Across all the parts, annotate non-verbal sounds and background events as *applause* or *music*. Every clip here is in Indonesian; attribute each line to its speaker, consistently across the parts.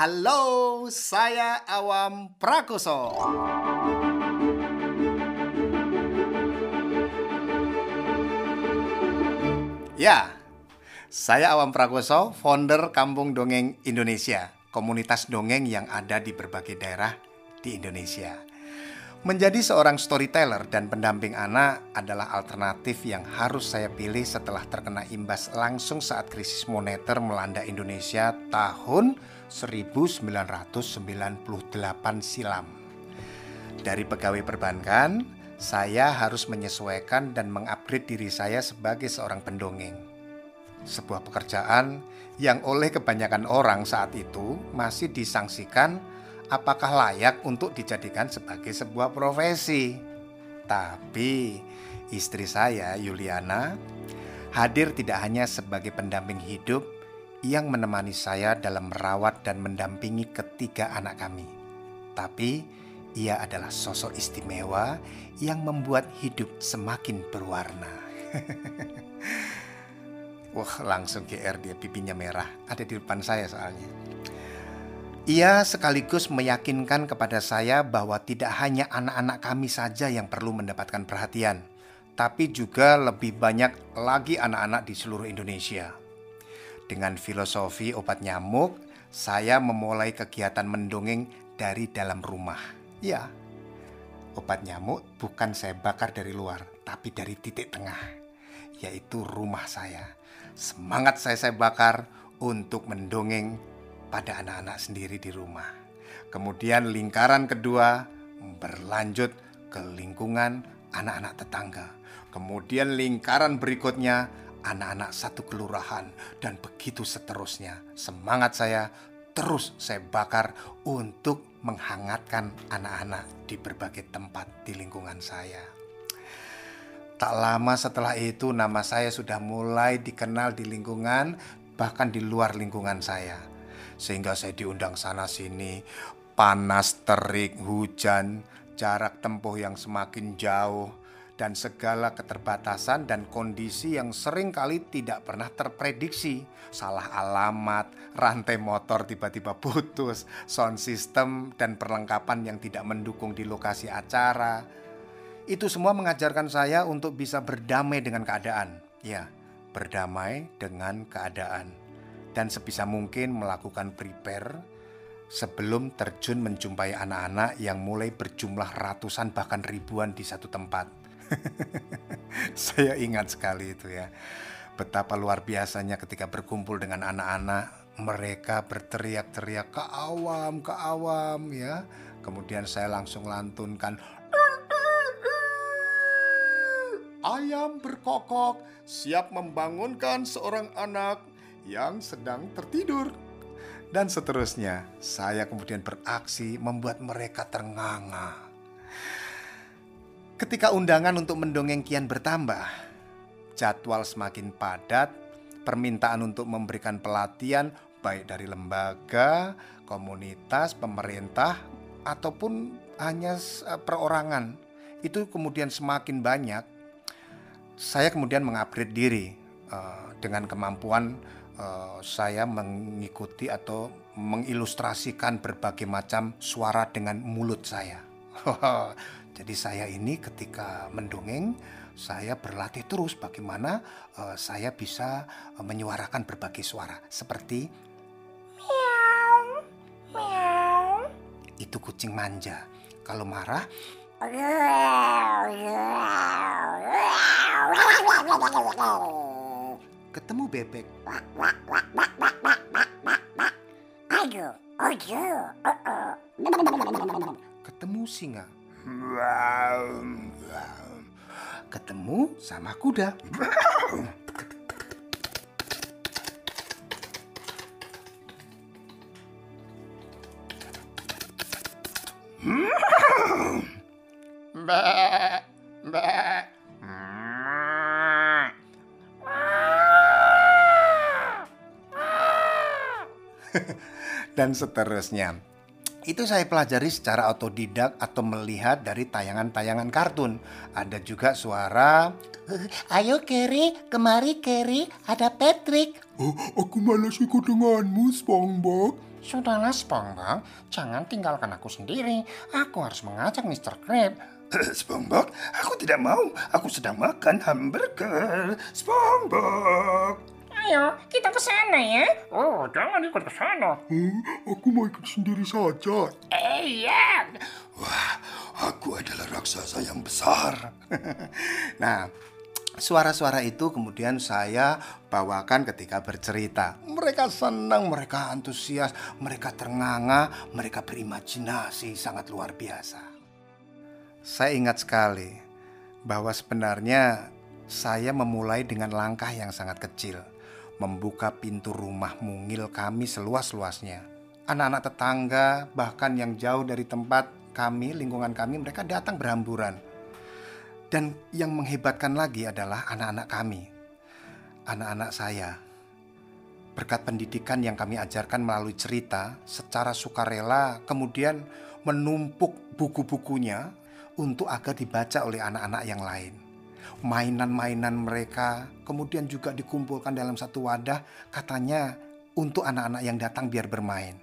Speaker 1: Halo, saya Awam Prakoso. Ya, saya Awam Prakoso, founder Kampung Dongeng Indonesia, komunitas dongeng yang ada di berbagai daerah di Indonesia. Menjadi seorang storyteller dan pendamping anak adalah alternatif yang harus saya pilih setelah terkena imbas langsung saat krisis moneter melanda Indonesia tahun 1998 silam. Dari pegawai perbankan, saya harus menyesuaikan dan mengupgrade diri saya sebagai seorang pendongeng. Sebuah pekerjaan yang oleh kebanyakan orang saat itu masih disangsikan apakah layak untuk dijadikan sebagai sebuah profesi. Tapi istri saya, Yuliana, hadir tidak hanya sebagai pendamping hidup yang menemani saya dalam merawat dan mendampingi ketiga anak kami. Tapi ia adalah sosok istimewa yang membuat hidup semakin berwarna. *laughs* Wah, langsung GR dia pipinya merah. Ada di depan saya soalnya. Ia sekaligus meyakinkan kepada saya bahwa tidak hanya anak-anak kami saja yang perlu mendapatkan perhatian, tapi juga lebih banyak lagi anak-anak di seluruh Indonesia. Dengan filosofi obat nyamuk, saya memulai kegiatan mendongeng dari dalam rumah. Ya, obat nyamuk bukan saya bakar dari luar, tapi dari titik tengah, yaitu rumah saya. Semangat saya saya bakar untuk mendongeng pada anak-anak sendiri di rumah. Kemudian lingkaran kedua berlanjut ke lingkungan anak-anak tetangga. Kemudian lingkaran berikutnya anak-anak satu kelurahan dan begitu seterusnya. Semangat saya terus saya bakar untuk menghangatkan anak-anak di berbagai tempat di lingkungan saya. Tak lama setelah itu nama saya sudah mulai dikenal di lingkungan bahkan di luar lingkungan saya sehingga saya diundang sana sini panas terik hujan jarak tempuh yang semakin jauh dan segala keterbatasan dan kondisi yang sering kali tidak pernah terprediksi. Salah alamat, rantai motor tiba-tiba putus, sound system dan perlengkapan yang tidak mendukung di lokasi acara. Itu semua mengajarkan saya untuk bisa berdamai dengan keadaan. Ya, berdamai dengan keadaan dan sebisa mungkin melakukan prepare sebelum terjun menjumpai anak-anak yang mulai berjumlah ratusan bahkan ribuan di satu tempat. *laughs* Saya ingat sekali itu ya. Betapa luar biasanya ketika berkumpul dengan anak-anak, mereka berteriak-teriak ke awam, ke awam ya. Kemudian saya langsung lantunkan Ayam berkokok siap membangunkan seorang anak yang sedang tertidur. Dan seterusnya, saya kemudian beraksi membuat mereka ternganga. Ketika undangan untuk mendongeng kian bertambah, jadwal semakin padat, permintaan untuk memberikan pelatihan baik dari lembaga, komunitas, pemerintah, ataupun hanya eh, perorangan, itu kemudian semakin banyak. Saya kemudian mengupgrade diri uh, dengan kemampuan Eh, saya mengikuti atau mengilustrasikan berbagai macam suara dengan mulut saya. *laughs* Jadi saya ini ketika mendongeng saya berlatih terus bagaimana uh, saya bisa uh, menyuarakan berbagai suara seperti meow meow itu kucing manja kalau marah ketemu bebek. Ayo, Ketemu singa. Ketemu sama kuda. Dan seterusnya. Itu saya pelajari secara otodidak atau melihat dari tayangan-tayangan kartun. Ada juga suara Ayo Kerry, kemari Kerry, ada Patrick.
Speaker 2: Oh, aku malas ikut denganmu, SpongeBob. Sudahlah SpongeBob, jangan tinggalkan aku sendiri. Aku harus mengajak Mr. Krab. *clears throat*
Speaker 3: SpongeBob, aku tidak mau. Aku sedang makan hamburger. SpongeBob.
Speaker 2: Ayo, kita ke sana ya. Oh, jangan ikut ke sana.
Speaker 3: Hmm, aku mau ikut sendiri saja.
Speaker 2: Eh, iya.
Speaker 3: Wah, aku adalah raksasa yang besar. *laughs*
Speaker 1: nah, Suara-suara itu kemudian saya bawakan ketika bercerita. Mereka senang, mereka antusias, mereka ternganga, mereka berimajinasi sangat luar biasa. Saya ingat sekali bahwa sebenarnya saya memulai dengan langkah yang sangat kecil, membuka pintu rumah mungil kami seluas-luasnya. Anak-anak tetangga, bahkan yang jauh dari tempat kami, lingkungan kami, mereka datang berhamburan dan yang menghebatkan lagi adalah anak-anak kami, anak-anak saya. Berkat pendidikan yang kami ajarkan melalui cerita, secara sukarela kemudian menumpuk buku-bukunya untuk agar dibaca oleh anak-anak yang lain. Mainan-mainan mereka kemudian juga dikumpulkan dalam satu wadah, katanya untuk anak-anak yang datang biar bermain.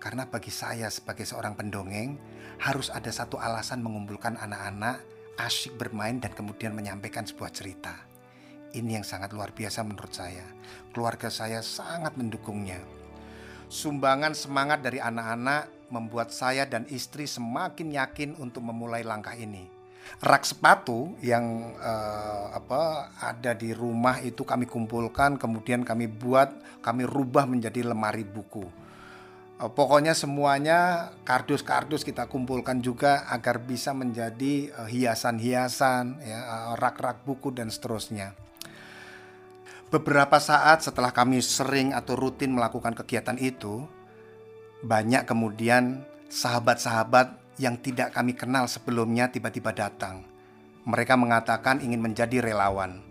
Speaker 1: Karena bagi saya sebagai seorang pendongeng, harus ada satu alasan mengumpulkan anak-anak asyik bermain dan kemudian menyampaikan sebuah cerita. Ini yang sangat luar biasa menurut saya. Keluarga saya sangat mendukungnya. Sumbangan semangat dari anak-anak membuat saya dan istri semakin yakin untuk memulai langkah ini. Rak sepatu yang uh, apa ada di rumah itu kami kumpulkan, kemudian kami buat, kami rubah menjadi lemari buku Eh, pokoknya semuanya kardus-kardus kita kumpulkan juga agar bisa menjadi eh, hiasan-hiasan, ya, eh, rak-rak buku dan seterusnya. Beberapa saat setelah kami sering atau rutin melakukan kegiatan itu, banyak kemudian sahabat-sahabat yang tidak kami kenal sebelumnya tiba-tiba datang. Mereka mengatakan ingin menjadi relawan.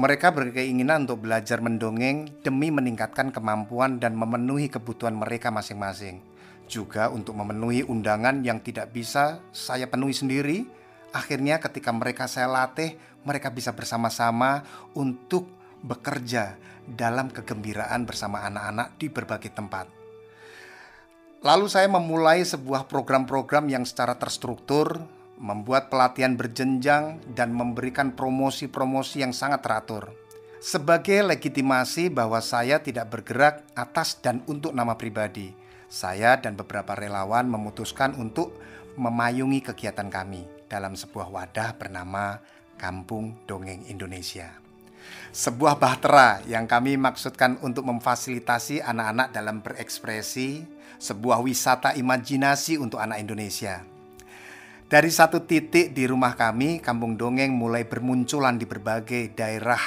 Speaker 1: Mereka berkeinginan untuk belajar mendongeng demi meningkatkan kemampuan dan memenuhi kebutuhan mereka masing-masing. Juga untuk memenuhi undangan yang tidak bisa saya penuhi sendiri. Akhirnya ketika mereka saya latih, mereka bisa bersama-sama untuk bekerja dalam kegembiraan bersama anak-anak di berbagai tempat. Lalu saya memulai sebuah program-program yang secara terstruktur membuat pelatihan berjenjang, dan memberikan promosi-promosi yang sangat teratur. Sebagai legitimasi bahwa saya tidak bergerak atas dan untuk nama pribadi, saya dan beberapa relawan memutuskan untuk memayungi kegiatan kami dalam sebuah wadah bernama Kampung Dongeng Indonesia. Sebuah bahtera yang kami maksudkan untuk memfasilitasi anak-anak dalam berekspresi, sebuah wisata imajinasi untuk anak Indonesia dari satu titik di rumah kami, Kampung Dongeng mulai bermunculan di berbagai daerah.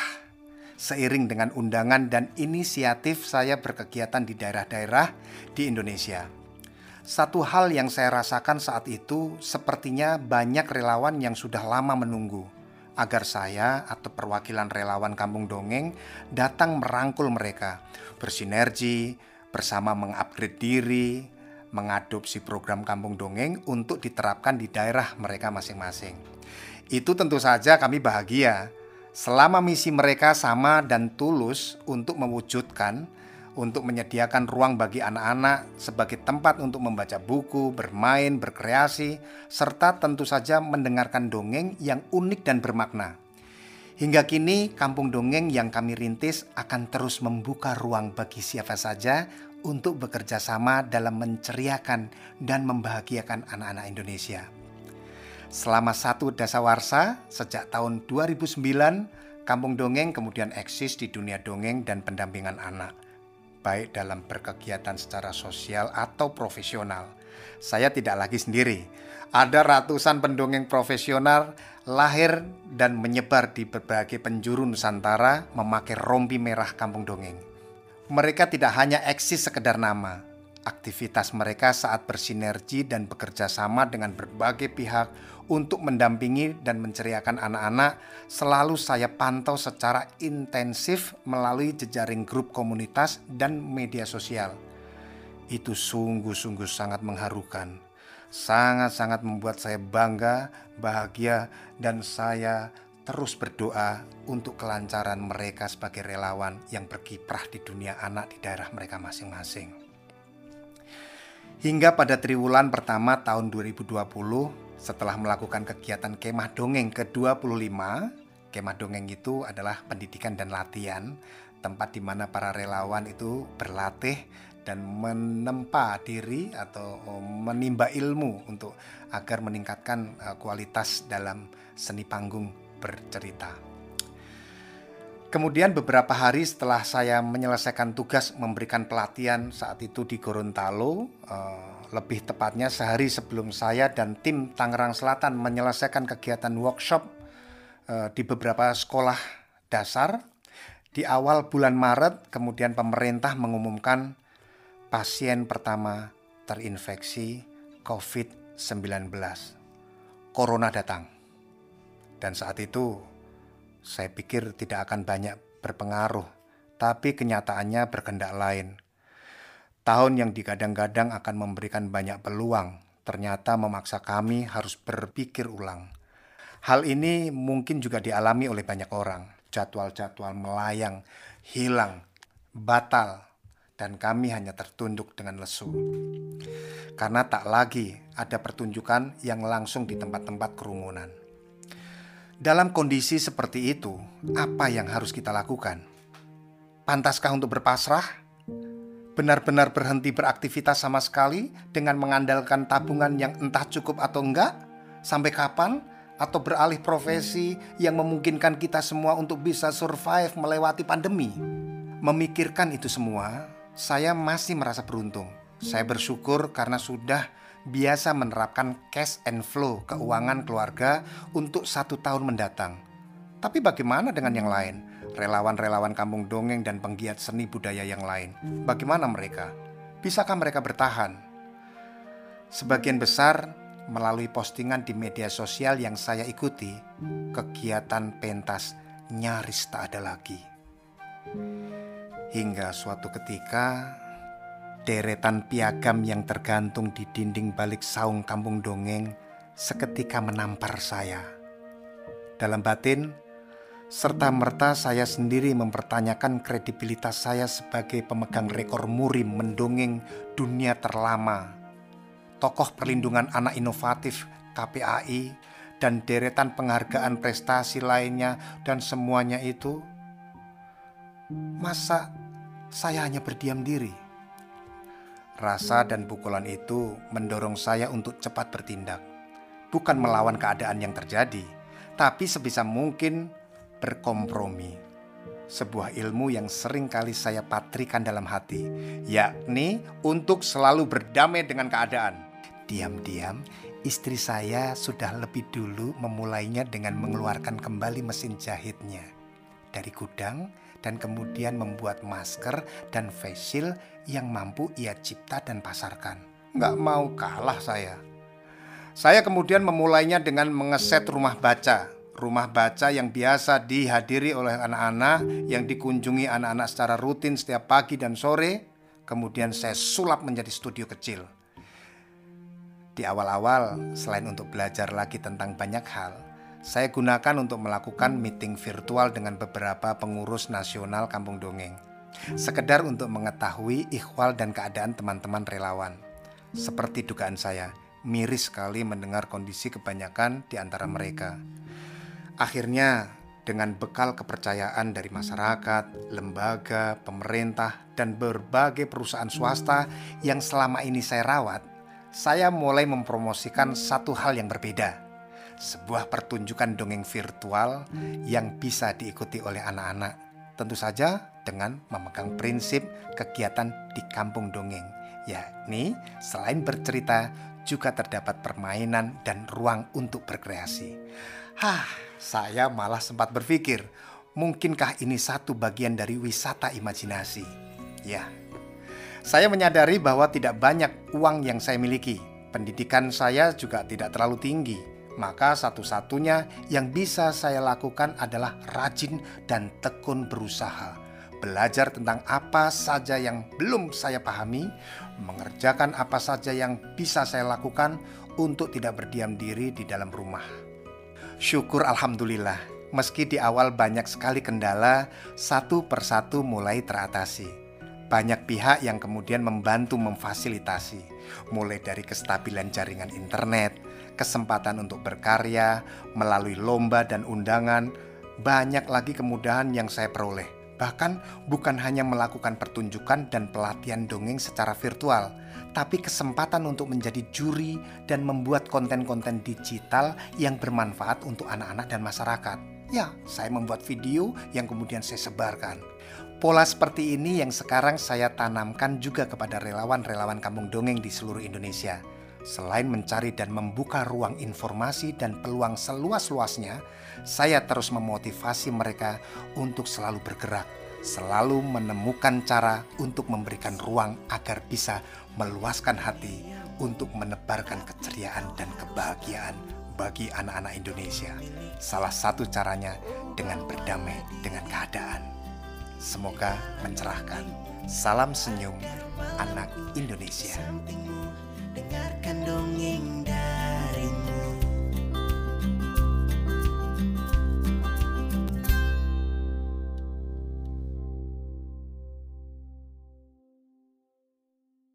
Speaker 1: Seiring dengan undangan dan inisiatif saya berkegiatan di daerah-daerah di Indonesia. Satu hal yang saya rasakan saat itu, sepertinya banyak relawan yang sudah lama menunggu agar saya atau perwakilan relawan Kampung Dongeng datang merangkul mereka, bersinergi, bersama mengupgrade diri, mengadopsi program Kampung Dongeng untuk diterapkan di daerah mereka masing-masing. Itu tentu saja kami bahagia selama misi mereka sama dan tulus untuk mewujudkan untuk menyediakan ruang bagi anak-anak sebagai tempat untuk membaca buku, bermain, berkreasi, serta tentu saja mendengarkan dongeng yang unik dan bermakna. Hingga kini, kampung dongeng yang kami rintis akan terus membuka ruang bagi siapa saja untuk bekerja sama dalam menceriakan dan membahagiakan anak-anak Indonesia. Selama satu dasawarsa sejak tahun 2009, Kampung Dongeng kemudian eksis di dunia dongeng dan pendampingan anak, baik dalam berkegiatan secara sosial atau profesional. Saya tidak lagi sendiri. Ada ratusan pendongeng profesional lahir dan menyebar di berbagai penjuru Nusantara memakai rompi merah Kampung Dongeng mereka tidak hanya eksis sekedar nama. Aktivitas mereka saat bersinergi dan bekerja sama dengan berbagai pihak untuk mendampingi dan menceriakan anak-anak selalu saya pantau secara intensif melalui jejaring grup komunitas dan media sosial. Itu sungguh-sungguh sangat mengharukan. Sangat-sangat membuat saya bangga, bahagia, dan saya terus berdoa untuk kelancaran mereka sebagai relawan yang berkiprah di dunia anak di daerah mereka masing-masing. Hingga pada triwulan pertama tahun 2020, setelah melakukan kegiatan kemah dongeng ke-25, kemah dongeng itu adalah pendidikan dan latihan, tempat di mana para relawan itu berlatih dan menempa diri atau menimba ilmu untuk agar meningkatkan eh, kualitas dalam seni panggung bercerita. Kemudian beberapa hari setelah saya menyelesaikan tugas memberikan pelatihan saat itu di Gorontalo, eh, lebih tepatnya sehari sebelum saya dan tim Tangerang Selatan menyelesaikan kegiatan workshop eh, di beberapa sekolah dasar, di awal bulan Maret kemudian pemerintah mengumumkan pasien pertama terinfeksi COVID-19. Corona datang. Dan saat itu saya pikir tidak akan banyak berpengaruh, tapi kenyataannya berkendak lain. Tahun yang digadang-gadang akan memberikan banyak peluang, ternyata memaksa kami harus berpikir ulang. Hal ini mungkin juga dialami oleh banyak orang. Jadwal-jadwal melayang, hilang, batal, dan kami hanya tertunduk dengan lesu. Karena tak lagi ada pertunjukan yang langsung di tempat-tempat kerumunan. Dalam kondisi seperti itu, apa yang harus kita lakukan? Pantaskah untuk berpasrah? Benar-benar berhenti beraktivitas sama sekali dengan mengandalkan tabungan yang entah cukup atau enggak? Sampai kapan? Atau beralih profesi yang memungkinkan kita semua untuk bisa survive melewati pandemi? Memikirkan itu semua, saya masih merasa beruntung. Saya bersyukur karena sudah biasa menerapkan cash and flow keuangan keluarga untuk satu tahun mendatang. Tapi bagaimana dengan yang lain? Relawan-relawan kampung dongeng dan penggiat seni budaya yang lain. Bagaimana mereka? Bisakah mereka bertahan? Sebagian besar melalui postingan di media sosial yang saya ikuti, kegiatan pentas nyaris tak ada lagi. Hingga suatu ketika Deretan piagam yang tergantung di dinding balik saung kampung dongeng seketika menampar saya. Dalam batin, serta-merta saya sendiri mempertanyakan kredibilitas saya sebagai pemegang rekor muri mendongeng dunia terlama. Tokoh perlindungan anak inovatif KPAI dan deretan penghargaan prestasi lainnya dan semuanya itu masa saya hanya berdiam diri Rasa dan pukulan itu mendorong saya untuk cepat bertindak, bukan melawan keadaan yang terjadi, tapi sebisa mungkin berkompromi. Sebuah ilmu yang sering kali saya patrikan dalam hati, yakni untuk selalu berdamai dengan keadaan. Diam-diam, istri saya sudah lebih dulu memulainya dengan mengeluarkan kembali mesin jahitnya dari gudang dan kemudian membuat masker dan face shield yang mampu ia cipta dan pasarkan. Nggak mau kalah saya. Saya kemudian memulainya dengan mengeset rumah baca. Rumah baca yang biasa dihadiri oleh anak-anak yang dikunjungi anak-anak secara rutin setiap pagi dan sore. Kemudian saya sulap menjadi studio kecil. Di awal-awal, selain untuk belajar lagi tentang banyak hal, saya gunakan untuk melakukan meeting virtual dengan beberapa pengurus nasional Kampung Dongeng. Sekedar untuk mengetahui ikhwal dan keadaan teman-teman relawan. Seperti dugaan saya, miris sekali mendengar kondisi kebanyakan di antara mereka. Akhirnya, dengan bekal kepercayaan dari masyarakat, lembaga, pemerintah, dan berbagai perusahaan swasta yang selama ini saya rawat, saya mulai mempromosikan satu hal yang berbeda sebuah pertunjukan dongeng virtual yang bisa diikuti oleh anak-anak. Tentu saja dengan memegang prinsip kegiatan di kampung dongeng, yakni selain bercerita juga terdapat permainan dan ruang untuk berkreasi. Hah, saya malah sempat berpikir, mungkinkah ini satu bagian dari wisata imajinasi? Ya, saya menyadari bahwa tidak banyak uang yang saya miliki. Pendidikan saya juga tidak terlalu tinggi maka satu-satunya yang bisa saya lakukan adalah rajin dan tekun berusaha. Belajar tentang apa saja yang belum saya pahami, mengerjakan apa saja yang bisa saya lakukan untuk tidak berdiam diri di dalam rumah. Syukur Alhamdulillah, meski di awal banyak sekali kendala, satu persatu mulai teratasi. Banyak pihak yang kemudian membantu memfasilitasi, mulai dari kestabilan jaringan internet, kesempatan untuk berkarya, melalui lomba dan undangan, banyak lagi kemudahan yang saya peroleh. Bahkan bukan hanya melakukan pertunjukan dan pelatihan dongeng secara virtual, tapi kesempatan untuk menjadi juri dan membuat konten-konten digital yang bermanfaat untuk anak-anak dan masyarakat. Ya, saya membuat video yang kemudian saya sebarkan. Pola seperti ini yang sekarang saya tanamkan juga kepada relawan-relawan kampung dongeng di seluruh Indonesia. Selain mencari dan membuka ruang informasi dan peluang seluas-luasnya, saya terus memotivasi mereka untuk selalu bergerak, selalu menemukan cara untuk memberikan ruang agar bisa meluaskan hati untuk menebarkan keceriaan dan kebahagiaan bagi anak-anak Indonesia. Salah satu caranya dengan berdamai dengan keadaan. Semoga mencerahkan. Salam senyum anak Indonesia.
Speaker 4: Dengarkan dongeng dari